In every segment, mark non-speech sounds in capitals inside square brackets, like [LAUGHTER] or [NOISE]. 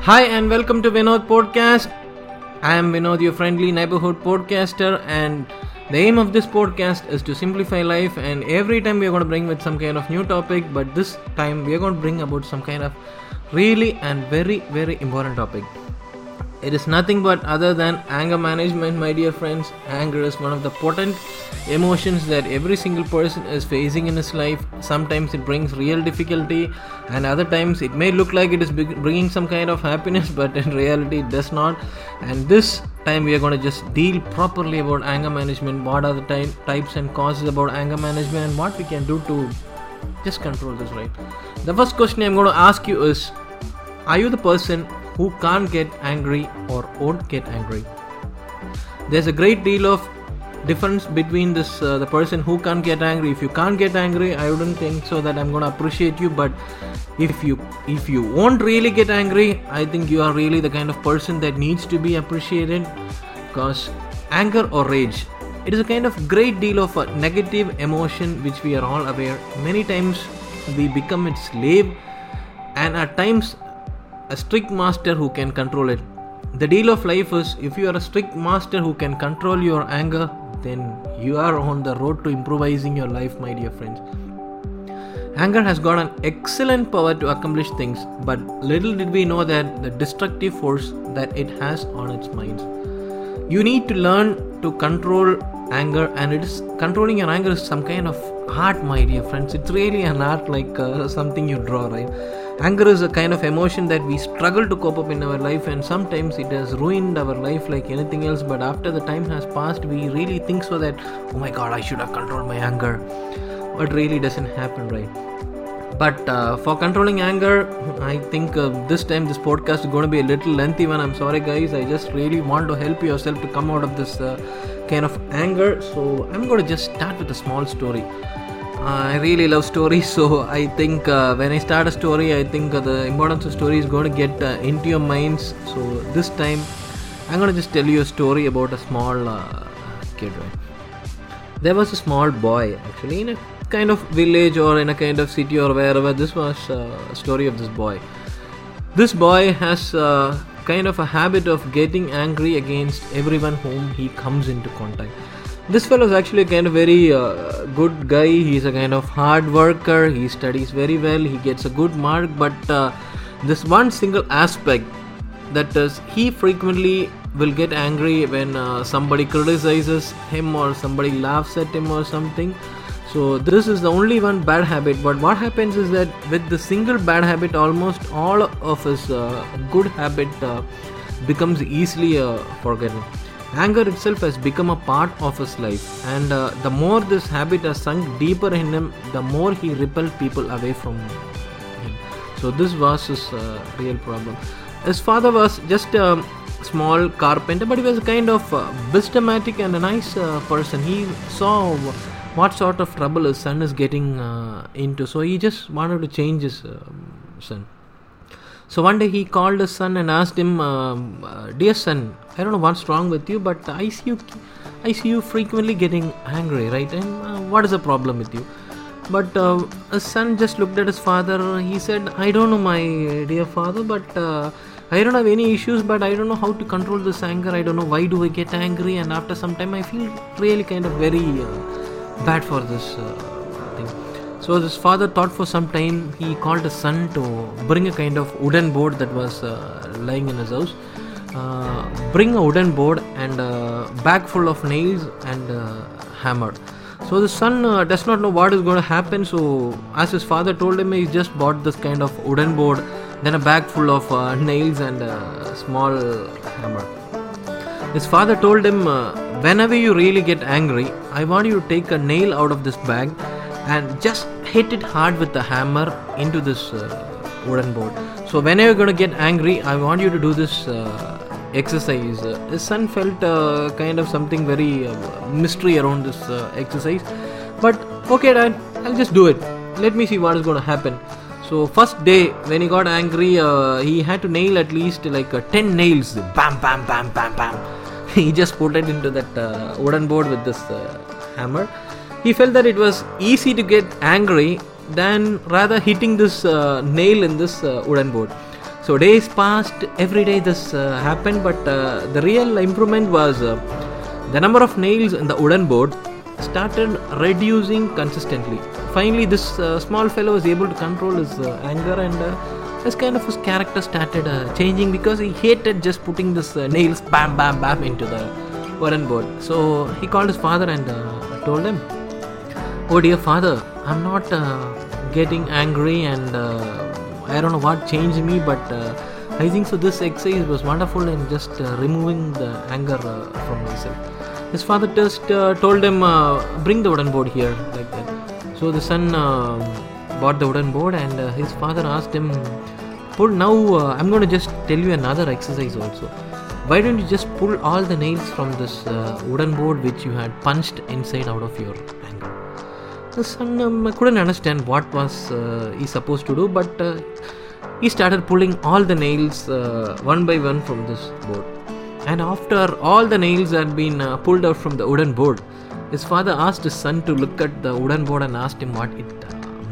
Hi and welcome to Vinod Podcast. I am Vinod, your friendly neighborhood podcaster, and the aim of this podcast is to simplify life. And every time we are going to bring with some kind of new topic, but this time we are going to bring about some kind of really and very very important topic. It is nothing but other than anger management, my dear friends. Anger is one of the potent emotions that every single person is facing in his life. Sometimes it brings real difficulty, and other times it may look like it is bringing some kind of happiness, [LAUGHS] but in reality it does not. And this time we are going to just deal properly about anger management. What are the ty- types and causes about anger management, and what we can do to just control this, right? The first question I'm going to ask you is Are you the person who can't get angry or won't get angry? There's a great deal of difference between this uh, the person who can't get angry. If you can't get angry i wouldn't think so that i'm going to appreciate you but if you if you won't really get angry i think you are really the kind of person that needs to be appreciated because anger or rage it is a kind of great deal of a negative emotion which we are all aware. Many times we become its slave and at times a strict master who can control it. The deal of life is if you are a strict master who can control your anger then you are on the road to improvising your life my dear friends. Anger has got an excellent power to accomplish things but little did we know that the destructive force that it has on its minds. You need to learn to control anger and it is controlling your anger is some kind of art my dear friends. It's really an art like uh, something you draw right? Anger is a kind of emotion that we struggle to cope up in our life and sometimes it has ruined our life like anything else. But after the time has passed we really think so that oh my god i should have controlled my anger. But really doesn't happen right? But uh, for controlling anger i think uh, this time this podcast is going to be a little lengthy one. I'm sorry guys. I just really want to help yourself to come out of this uh, kind of anger. So i'm going to just start with a small story I really love stories, [LAUGHS] so I think uh, when I start a story, I think the importance of story is going to get uh, into your minds. So this time, I'm going to just tell you a story about a small uh, kid. Right? There was a small boy actually in a kind of village or in a kind of city or wherever. This was a story of this boy. This boy has kind of a habit of getting angry against everyone whom he comes into contact this fellow is actually a kind of very uh, good guy. He's a kind of hard worker. He studies very well. He gets a good mark. But uh, this one single aspect that is he frequently will get angry when uh, somebody criticizes him or somebody laughs at him or something. So this is the only one bad habit. But what happens is that with the single bad habit almost all of his uh, good habit uh, becomes easily uh, forgotten anger itself has become a part of his life and uh, the more this habit has sunk deeper in him the more he repelled people away from him. So this was his uh, real problem. His father was just a small carpenter but he was a kind of uh, and a nice uh, person. He saw what sort of trouble his son is getting uh, into so he just wanted to change his son so one day he called his son and asked him, um, uh, "Dear son, I don't know what's wrong with you, but I see you, I see you frequently getting angry, right? And uh, what is the problem with you?" But uh, his son just looked at his father. He said, "I don't know, my dear father, but." Uh, I don't have any issues, but I don't know how to control this anger. I don't know why do I get angry, and after some time, I feel really kind of very uh, bad for this. So his father thought for some time. He called his son to bring a kind of wooden board that was uh, lying in his house. Uh, bring a wooden board and a bag full of nails and a hammer. So the son uh, does not know what is going to happen. So as his father told him, he just bought this kind of wooden board, then a bag full of uh, [LAUGHS] nails and a small hammer. His father told him, uh, whenever you really get angry, I want you to take a nail out of this bag and just hit it hard with the hammer into this uh, wooden board. So whenever you're to get angry, I want you to do this uh, exercise. Uh, his son felt uh, kind of something very uh, mystery around this uh, exercise, but okay, dad, I'll just do it. Let me see what is to happen. So first day when he got angry, uh, he had to nail at least like ten nails. Bam, bam, bam, bam, bam. [LAUGHS] he just put it into that wooden board with this hammer. He felt that it was easy to get angry than rather hitting this uh, nail in this uh, wooden board. So days passed, every day this uh, happened, but uh, the real improvement was uh, the number of nails in the wooden board started reducing consistently. Finally, this uh, small fellow was able to control his anger and his kind of his character started changing because he hated just putting this nails bam bam bam into the wooden board. So he called his father and told him, "Oh dear father, I'm not uh, getting angry and uh, I don't know what changed me, but uh, I think so. This exercise was wonderful in just uh, removing the anger uh, from myself." His father just uh, told him, "Bring the wooden board here," like that. So the son bought the wooden board, and his father asked him, "Pull now. I'm going to just tell you another exercise also. Why don't you just pull all the nails from this wooden board which you had punched inside out of your anger?" The son um, couldn't understand what was uh, he supposed to do, but uh, he started pulling all the nails uh, one by one from this board. And after all the nails had been pulled out from the wooden board, his father asked his son to look at the wooden board and asked him what it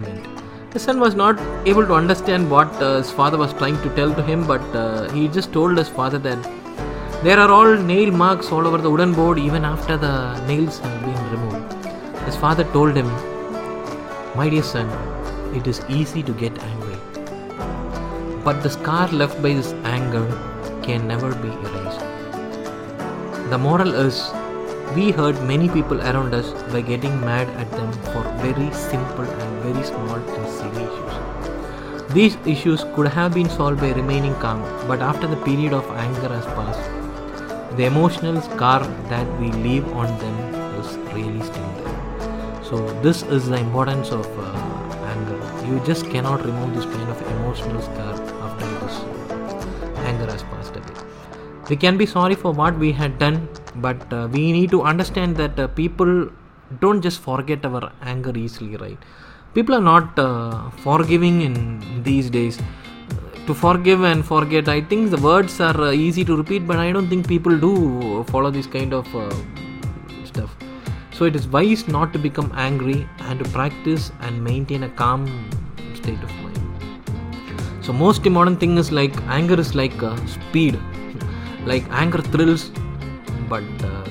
meant. The son was not able to understand what his father was trying to tell to him, but he just told his father that there are all nail marks all over the wooden board even after the nails have been removed. His father told him, My dear son, it is easy to get angry. But the scar left by this anger can never be erased. The moral is we hurt many people around us by getting mad at them for very simple and very small and silly issues. These issues could have been solved by remaining calm, but after the period of anger has passed, the emotional scar that we leave on them is really still there. So, this is the importance of uh, anger. You just cannot remove this kind of emotional scar after this anger has passed away. We can be sorry for what we had done, but uh, we need to understand that uh, people don't just forget our anger easily, right? People are not uh, forgiving in these days. To forgive and forget, I think the words are uh, easy to repeat, but I don't think people do follow this kind of uh, stuff. So it is wise not to become angry and to practice and maintain a calm state of mind. So most important thing is like anger is like uh, speed. like anger thrills, but uh,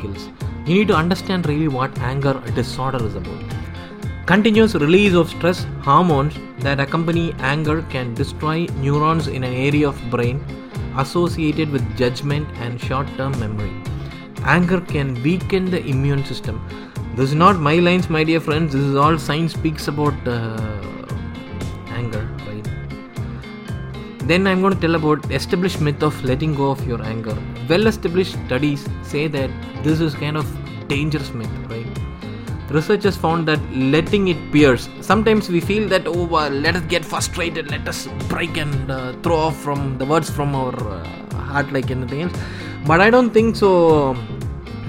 kills. You need to understand really what anger disorder is about. Continuous release of stress hormones that accompany anger can destroy neurons in an area of brain associated with judgment and short-term memory. Anger can weaken the immune system. This is not my lines, my dear friends. This is all science speaks about uh, anger, right? Then I'm going to tell about established myth of letting go of your anger. Well-established studies say that this is kind of dangerous myth, right? Researchers found that letting it pierce. Sometimes we feel that oh, uh, let us get frustrated, let us break and uh, throw off from the words from our uh, heart like anything else. But I don't think so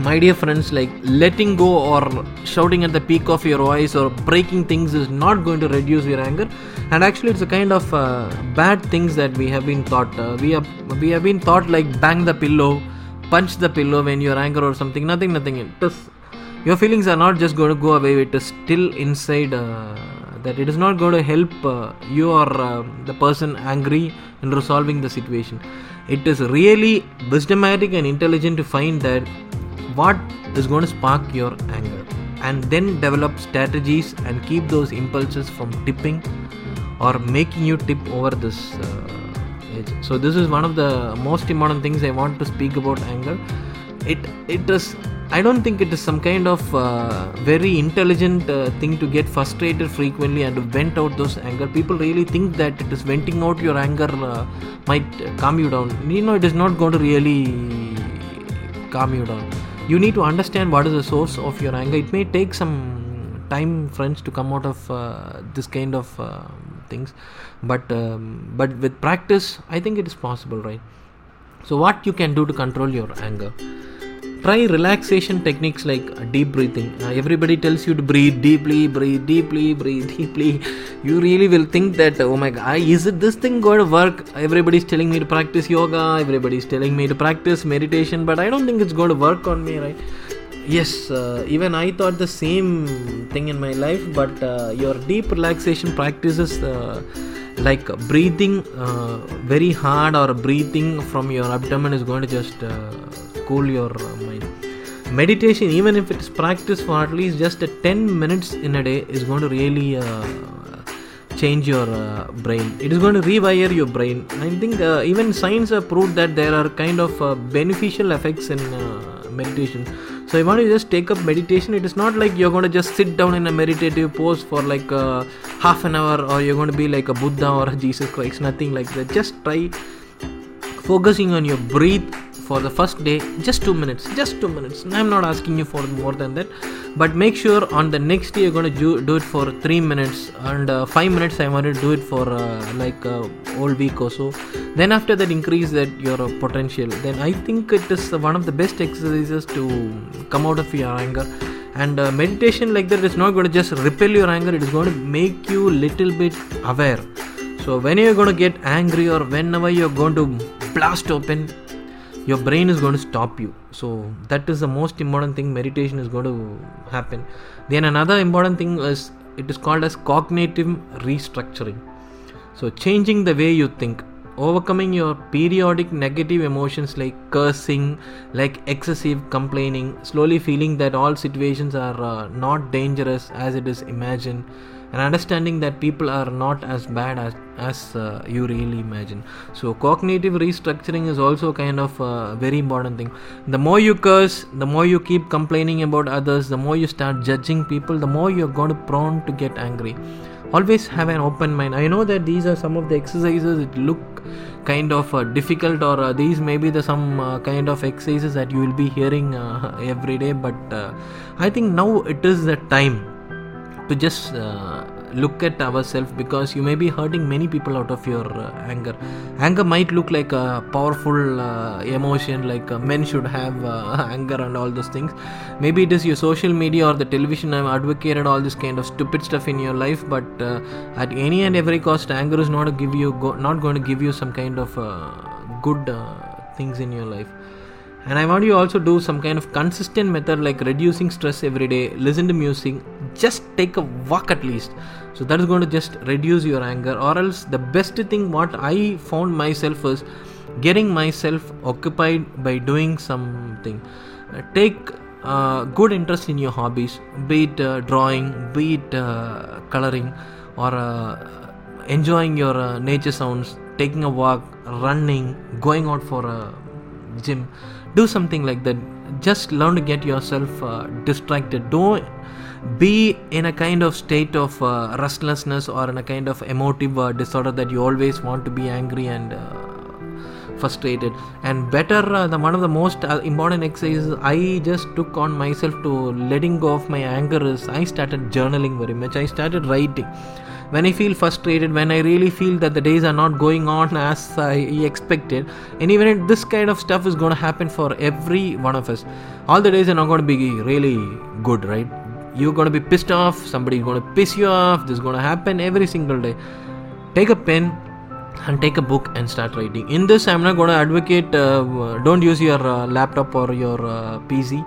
my dear friends like letting go or shouting at the peak of your voice or breaking things is not going to reduce your anger. And actually it's a kind of uh, bad things that we have been taught. Uh, we have we have been taught like bang the pillow punch the pillow when you're angry or something nothing nothing. Your feelings are not just going to go away it is still inside uh, that it is not going to help uh, you or uh, the person angry in resolving the situation. It is really wisdomatic and intelligent to find that what is going to spark your anger? And then develop strategies and keep those impulses from tipping or making you tip over this uh, edge. So this is one of the most important things i want to speak about anger. It it is i don't think it is some kind of uh, very intelligent uh, thing to get frustrated frequently and to vent out those anger. People really think that it is venting out your anger uh, might calm you down. You know it is not going to really calm you down you need to understand what is the source of your anger. It may take some time friends to come out of uh, this kind of uh, things. But um, but with practice i think it is possible right? So what you can do to control your anger try relaxation techniques like deep breathing. Uh, everybody tells you to breathe deeply breathe deeply breathe deeply. You really will think that oh my god is it this thing going to work? Everybody's telling me to practice yoga everybody's telling me to practice meditation but i don't think it's going to work on me right? Yes uh, even i thought the same thing in my life but uh, your deep relaxation practices uh, like breathing uh, very hard or breathing from your abdomen is going to just uh, cool your uh, mind meditation even if it's practiced for at least just 10 minutes in a day is going to really uh, change your uh, brain. It is going to rewire your brain. I think uh, even science have proved that there are kind of uh, beneficial effects in uh, meditation. So i want you to just take up meditation? It is not like you're going to just sit down in a meditative pose for like uh, half an hour or you're going to be like a buddha or a [LAUGHS] jesus christ nothing like that. Just try focusing on your breath for the first day just two minutes just two minutes. I'm not asking you for more than that but make sure on the next day you're going to do, do it for three minutes and uh, five minutes i want to do it for uh, like a whole week or so. Then after that increase that your uh, potential. Then i think it is one of the best exercises to come out of your anger. And uh, meditation like that is not going to just repel your anger it is going to make you little bit aware. So when you're going to get angry or whenever you're going to blast open your brain is going to stop you. So that is the most important thing meditation is going to happen. Then another important thing is it is called as cognitive restructuring. So changing the way you think overcoming your periodic negative emotions like cursing like excessive complaining slowly feeling that all situations are uh, not dangerous as it is imagined and understanding that people are not as bad as as uh, you really imagine. So cognitive restructuring is also kind of a very important thing. The more you curse the more you keep complaining about others the more you start judging people the more you're going to prone to get angry. Always have an open mind. I know that these are some of the exercises that look kind of uh, difficult or uh, these may be the some uh, kind of exercises that you will be hearing uh, [LAUGHS] every day but uh, i think now it is the time to just uh, look at ourselves because you may be hurting many people out of your uh, anger. Anger might look like a powerful uh, emotion like uh, men should have uh, [LAUGHS] anger and all those things. Maybe it is your social media or the television have advocated all this kind of stupid stuff in your life but uh, at any and every cost anger is not give you go, not going to give you some kind of good things in your life and i want you also do some kind of consistent method like reducing stress every day listen to music just take a walk at least. So that is going to just reduce your anger or else the best thing what i found myself is getting myself occupied by doing something. Uh, take uh, good interest in your hobbies be it uh, drawing be it uh, coloring or uh, enjoying your uh, nature sounds taking a walk running going out for a gym do something like that. Just learn to get yourself uh, distracted. Don't be in a kind of state of uh, restlessness or in a kind of emotive uh, disorder that you always want to be angry and uh, frustrated. And better uh, the one of the most uh, important exercises i just took on myself to letting go of my anger is i started journaling very much. I started writing when i feel frustrated when i really feel that the days are not going on [LAUGHS] as i expected and even this kind of stuff is going to happen for every one of us all the days are not going to be really good right? You're going to be pissed off somebody's going to piss you off this is going to happen every single day. Take a pen and take a book and start writing. In this i'm not going to advocate uh, don't use your uh, laptop or your uh, pc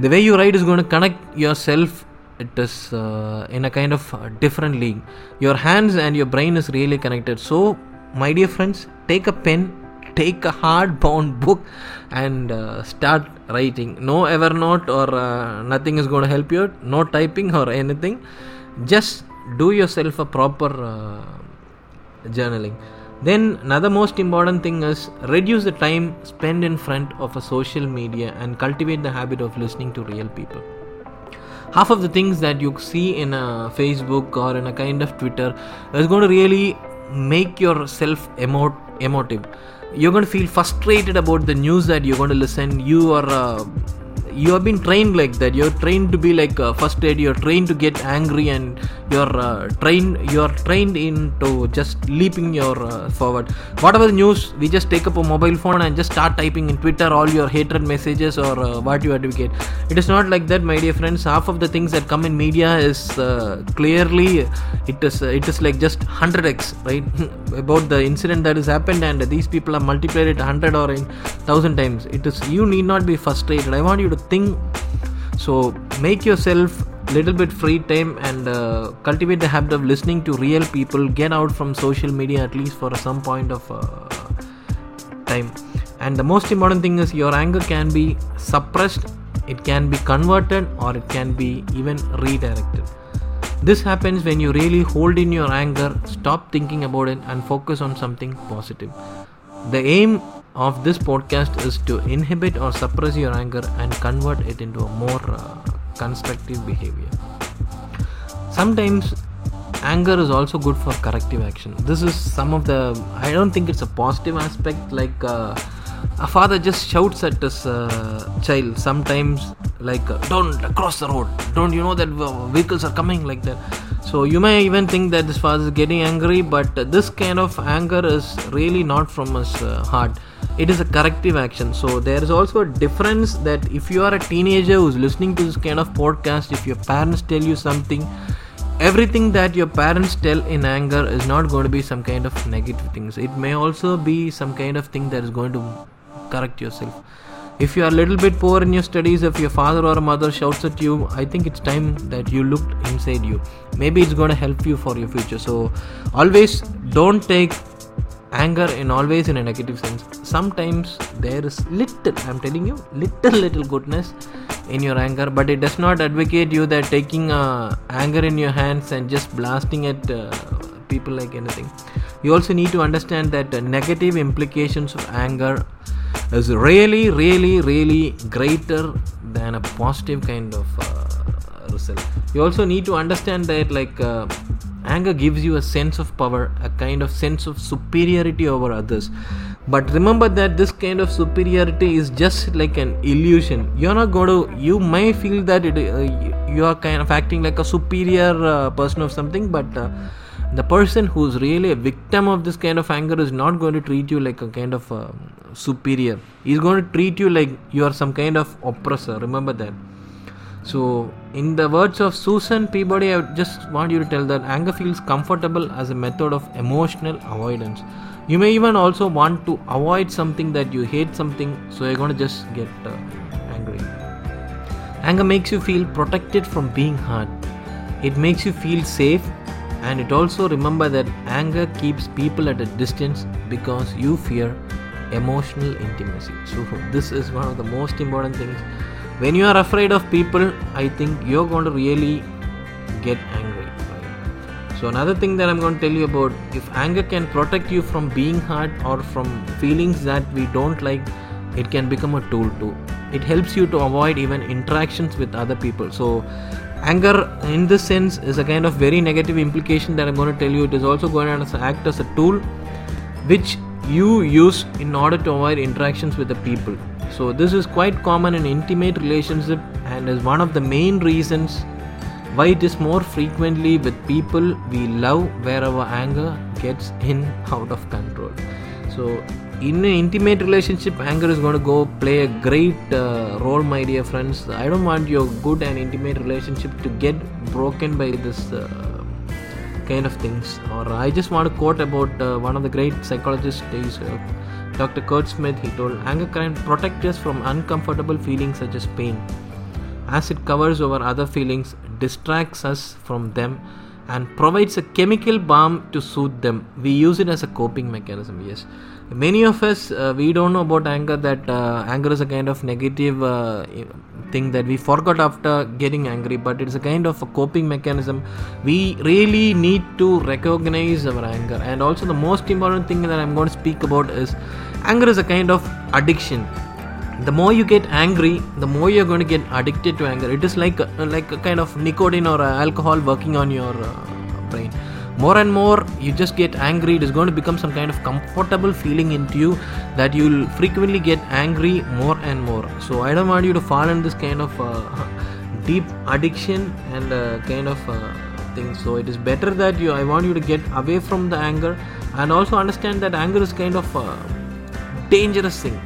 the way you write is going to connect yourself it is uh, in a kind of uh, different league. Your hands and your brain is really connected. So my dear friends take a pen take a hard bound [LAUGHS] book and uh, start writing. No evernote or uh, nothing is going to help you. No typing or anything. Just do yourself a proper uh, journaling. Then another most important thing is reduce the time spent in front of a social media and cultivate the habit of listening to real people half of the things that you see in a facebook or in a kind of twitter is going to really make yourself emo- emotive. You're going to feel frustrated about the news that you're going to listen. You are uh, you have been trained like that. You're trained to be like uh, frustrated you're trained to get angry and you're uh, trained you're trained into just leaping your uh, forward. Whatever the news we just take up a mobile phone and just start typing in twitter all your hatred messages or uh, what you advocate. It is not like that my dear friends. Half of the things that come in media is uh, clearly it is it is like just 100x right? [LAUGHS] About the incident that has happened and these people are multiplied it 100 or in 1000 times. It is you need not be frustrated i want you to think so make yourself little bit free time and uh, cultivate the habit of listening to real people. Get out from social media at least for some point of uh, time. And the most important thing is your anger can be suppressed it can be converted or it can be even redirected. This happens when you really hold in your anger stop thinking about it and focus on something positive. The aim of this podcast is to inhibit or suppress your anger and convert it into a more uh, constructive behavior. Sometimes anger is also good for corrective action. This is some of the, I don't think it's a positive aspect like uh, a father just shouts at his uh, child sometimes like uh, don't cross the road don't you know that vehicles are coming like that so you may even think that this father is getting angry but this kind of anger is really not from his uh, heart it is a corrective action. So there is also a difference that if you are a teenager who's listening to this kind of podcast if your parents tell you something everything that your parents tell in anger is not going to be some kind of negative things. It may also be some kind of thing that is going to correct yourself. If you are a little bit poor in your studies if your father or mother shouts at you i think it's time that you looked inside you. Maybe it's going to help you for your future. So always don't take anger in always in a negative sense. Sometimes there is little i'm telling you little little goodness in your anger but it does not advocate you that taking uh, anger in your hands and just blasting at uh, people like anything. You also need to understand that negative implications of anger is really really really greater than a positive kind of uh, result. You also need to understand that like uh, anger gives you a sense of power a kind of sense of superiority over others. But remember that this kind of superiority is just like an illusion. You're not going to you may feel that it, uh, you are kind of acting like a superior uh, person of something but uh, the person who's really a victim of this kind of anger is not going to treat you like a kind of uh, superior. He's going to treat you like you are some kind of oppressor. Remember that so, in the words of Susan Peabody, I just want you to tell that anger feels comfortable as a method of emotional avoidance. You may even also want to avoid something that you hate something, so you're going to just get uh, angry. Anger makes you feel protected from being hurt. It makes you feel safe, and it also remember that anger keeps people at a distance because you fear emotional intimacy. So, [LAUGHS] this is one of the most important things when you are afraid of people i think you're going to really get angry. So another thing that i'm going to tell you about if anger can protect you from being hurt or from feelings that we don't like it can become a tool too. It helps you to avoid even interactions with other people. So anger in this sense is a kind of very negative implication that i'm going to tell you. It is also going to act as a tool which you use in order to avoid interactions with the people so this is quite common in intimate relationship and is one of the main reasons why it is more frequently with people we love where our anger gets in [LAUGHS] out of control. So in an intimate relationship anger is going to go play a great uh, role my dear friends. I don't want your good and intimate relationship to get broken by this uh, kind of things or i just want to quote about uh, one of the great psychologists Dr. Kurt Smith, he told, anger can protect us from uncomfortable feelings such as pain. As it covers over other feelings, distracts us from them, and provides a chemical balm to soothe them. We use it as a coping mechanism, yes. Many of us, uh, we don't know about anger, that uh, anger is a kind of negative uh, thing that we forgot after getting angry, but it's a kind of a coping mechanism. We really need to recognize our anger. And also, the most important thing that I'm going to speak about is anger is a kind of addiction the more you get angry the more you're going to get addicted to anger it is like a, like a kind of nicotine or alcohol working on your uh, brain more and more you just get angry. It is going to become some kind of comfortable feeling into you that you'll frequently get angry more and more. So i don't want you to fall in this kind of uh, [LAUGHS] deep addiction and uh, kind of uh, thing. So it is better that you i want you to get away from the anger and also understand that anger is kind of uh, dangerous thing.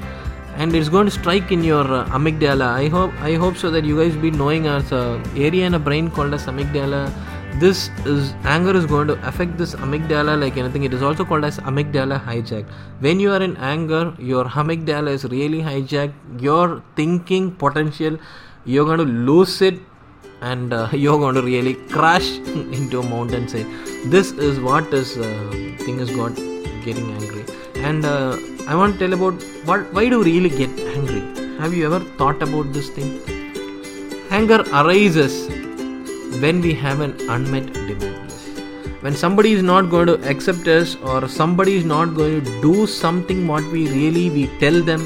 And it's going to strike in your uh, amygdala. I hope i hope so that you guys be knowing as a area in a brain called as amygdala this is anger is going to affect this amygdala like anything. It is also called as amygdala hijack. When you are in anger your amygdala is really hijacked. Your thinking potential you're going to lose it and uh, [LAUGHS] you're going to really crash [LAUGHS] into a mountain say this is what is uh, thing is got getting angry. And uh, i want to tell about what why do we really get angry? Have you ever thought about this thing? Anger arises when we have an unmet demand. When somebody is not going to accept us or somebody is not going to do something what we really we tell them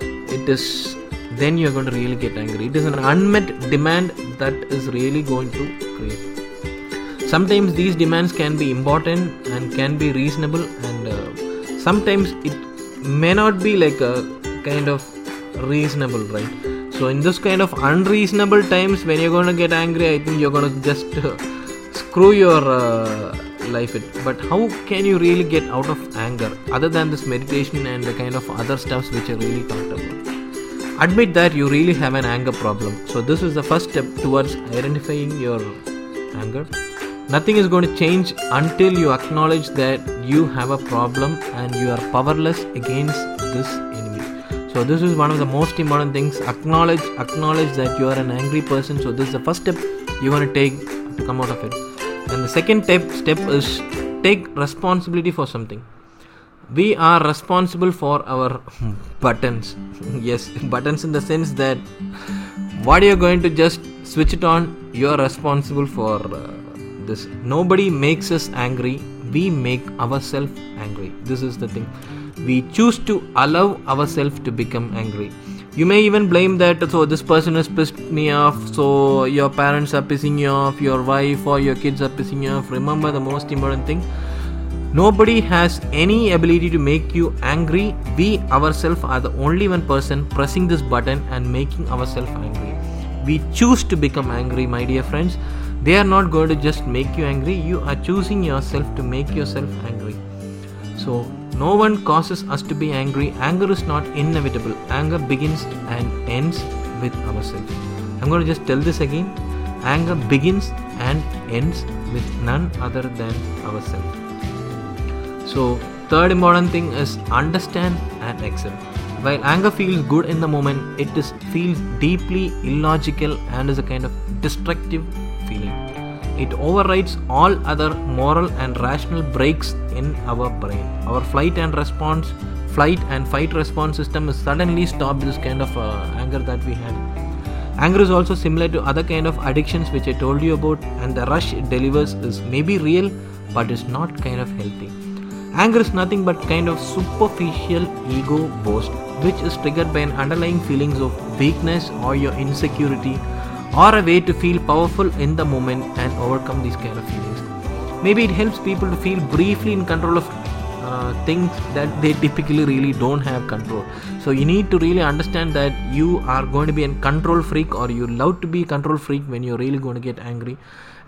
it is then you're going to really get angry. It is an unmet demand that is really going to create. Sometimes these demands can be important and can be reasonable and uh, sometimes it may not be like a kind of reasonable right so in this kind of unreasonable times when you're going to get angry i think you're going to just uh, screw your uh, life it but how can you really get out of anger other than this meditation and the kind of other stuffs which i really talked about? Admit that you really have an anger problem. So this is the first step towards identifying your anger. Nothing is going to change until you acknowledge that you have a problem and you are powerless against this so this is one of the most important things. Acknowledge acknowledge that you are an angry person. So this is the first step you want to take to come out of it. And the second step step is take responsibility for something. We are responsible for our [LAUGHS] buttons. [LAUGHS] Yes [LAUGHS] buttons in the sense that what you're going to just switch it on you're responsible for uh, this. Nobody makes us angry. We make ourselves angry. This is the thing we choose to allow ourselves to become angry. You may even blame that so this person has pissed me off so your parents are pissing you off your wife or your kids are pissing you off. Remember the most important thing nobody has any ability to make you angry. We ourselves are the only one person pressing this button and making ourselves angry. We choose to become angry my dear friends. They are not going to just make you angry you are choosing yourself to make yourself angry. So no one causes us to be angry. Anger is not inevitable. Anger begins and ends with ourselves. I'm going to just tell this again. Anger begins and ends with none other than ourselves. So, third important thing is understand and accept. While anger feels good in the moment, it is, feels deeply illogical and is a kind of destructive feeling. It overrides all other moral and rational brakes in our brain. Our flight and response, flight and fight response system is suddenly stopped this kind of uh, anger that we had. Anger is also similar to other kind of addictions which I told you about, and the rush it delivers is maybe real, but is not kind of healthy. Anger is nothing but kind of superficial ego boast, which is triggered by an underlying feelings of weakness or your insecurity or a way to feel powerful in the moment and overcome these kind of feelings. Maybe it helps people to feel briefly in control of uh, things that they typically really don't have control. So you need to really understand that you are going to be a control freak or you love to be a control freak when you're really going to get angry.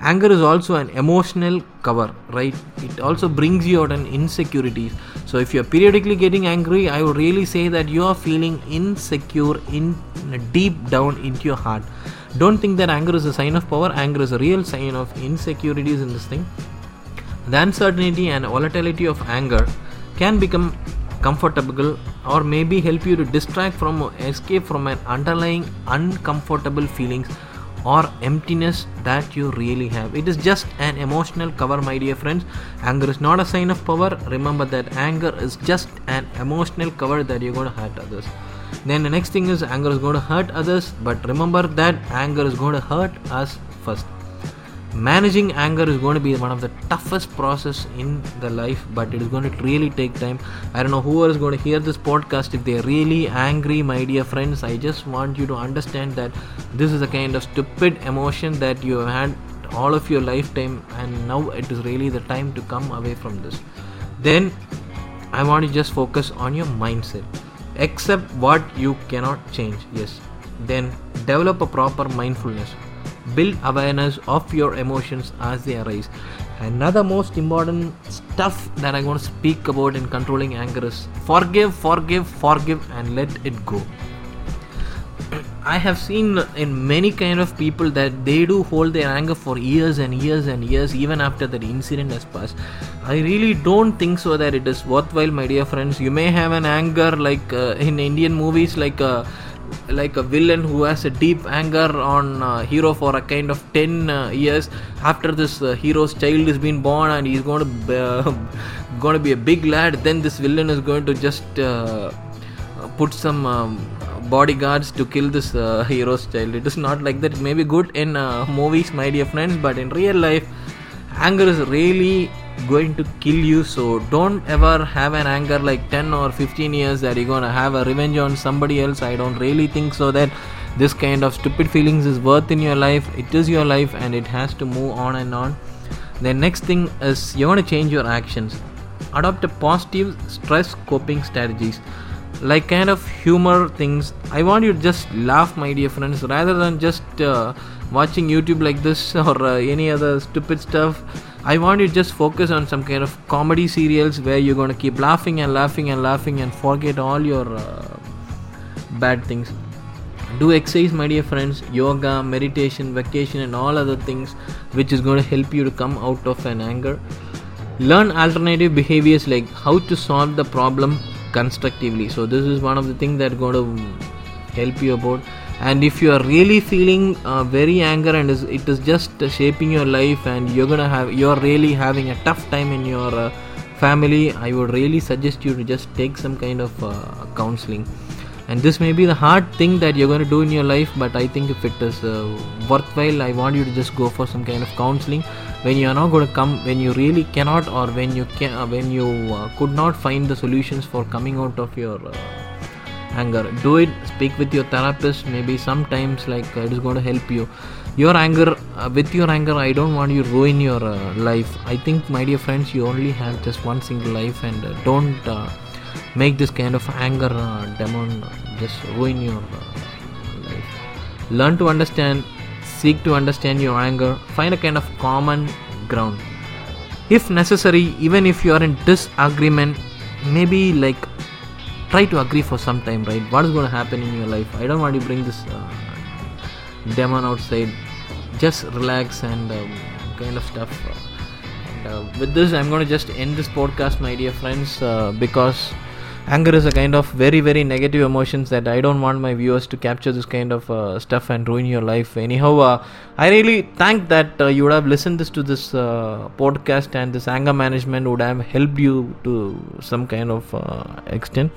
Anger is also an emotional cover, right? It also brings you out an insecurities. So if you're periodically getting angry, I would really say that you are feeling insecure in deep down into your heart don't think that anger is a sign of power anger is a real sign of insecurities in this thing the uncertainty and volatility of anger can become comfortable or maybe help you to distract from or escape from an underlying uncomfortable feelings or emptiness that you really have. It is just an emotional cover, my dear friends. Anger is not a sign of power. Remember that anger is just an emotional cover that you're going to hurt others. Then the next thing is anger is going to hurt others, but remember that anger is going to hurt us first. Managing anger is going to be one of the toughest process in the life, but it is going to really take time. I don't know who is going to hear this podcast if they are really angry, my dear friends. I just want you to understand that this is a kind of stupid emotion that you have had all of your lifetime, and now it is really the time to come away from this. Then I want to just focus on your mindset accept what you cannot change yes. Then develop a proper mindfulness. Build awareness of your emotions as they arise. Another most important stuff that i'm going to speak about in controlling anger is forgive forgive forgive and let it go I have seen in many kind of people that they do hold their anger for years and years and years even after that incident has passed. I really don't think so that it is worthwhile, my dear friends. You may have an anger like uh, in Indian movies, like uh, like a villain who has a deep anger on uh, hero for a kind of 10 uh, years after this uh, hero's child is being born and he's going to be, uh, [LAUGHS] going to be a big lad then this villain is going to just uh, put some um, bodyguards to kill this uh, [LAUGHS] hero's child. It is not like that. It may be good in movies my dear friends but in real life anger is really going to kill you. So don't ever have an anger like 10 or 15 years that you're gonna have a revenge on somebody else. I don't really think so that this kind of stupid feelings is worth in your life. It is your life and it has to move on and on. The next thing is you want to change your actions. Adopt a positive stress coping strategies like kind of humor things i want you to just laugh my dear friends rather than just uh, watching youtube like this [LAUGHS] or uh, any other stupid stuff I want you to just focus on some kind of comedy serials where you're going to keep laughing and laughing and laughing and forget all your uh, bad things. Do exercise, my dear friends, yoga, meditation, vacation, and all other things which is going to help you to come out of an anger. Learn alternative behaviors like how to solve the problem constructively. So, this is one of the things that going to help you about. And if you are really feeling uh, very anger and it is just shaping your life and you're gonna have you're really having a tough time in your uh, family i would really suggest you to just take some kind of uh, counseling. And this may be the hard thing that you're going to do in your life but i think if it is uh, worthwhile i want you to just go for some kind of counseling when you are not going to come when you really cannot or when you can uh, when you uh, could not find the solutions for coming out of your anger do it speak with your therapist. Maybe sometimes like uh, it is going to help you. Your anger uh, with your anger i don't want you ruin your uh, life. I think my dear friends you only have just one single life and uh, don't uh, make this kind of anger uh, demon just ruin your life. Learn to understand seek to understand your anger find a kind of common ground. If necessary even if you are in disagreement maybe like try to agree for some time right? What is going to happen in your life? I don't want to bring this uh, demon outside. Just relax and um, kind of stuff. And uh, with this i'm going to just end this podcast my dear friends uh, because anger is a kind of very very negative emotions that i don't want my viewers to capture this kind of uh, stuff and ruin your life. Anyhow uh, i really thank that uh, you would have listened this to this uh, podcast and this anger management would have helped you to some kind of uh, extent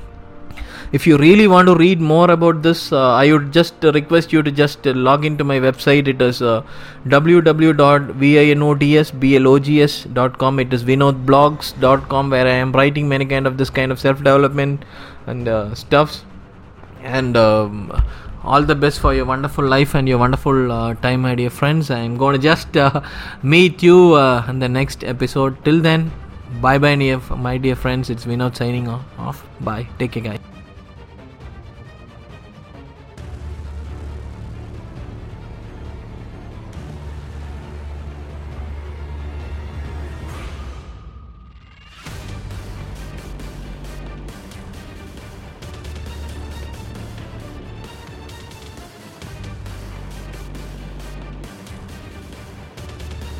if you really want to read more about this uh, i would just request you to just log into my website. It is uh, www.vinodsblogs.com it is vinodblogs.com where i am writing many kind of this kind of self development and uh, stuffs. And um, all the best for your wonderful life and your wonderful uh, time my dear friends. I'm going to just uh, meet you uh, in the next episode. Till then bye bye my dear friends. It's vinod signing off. Bye. Take care guys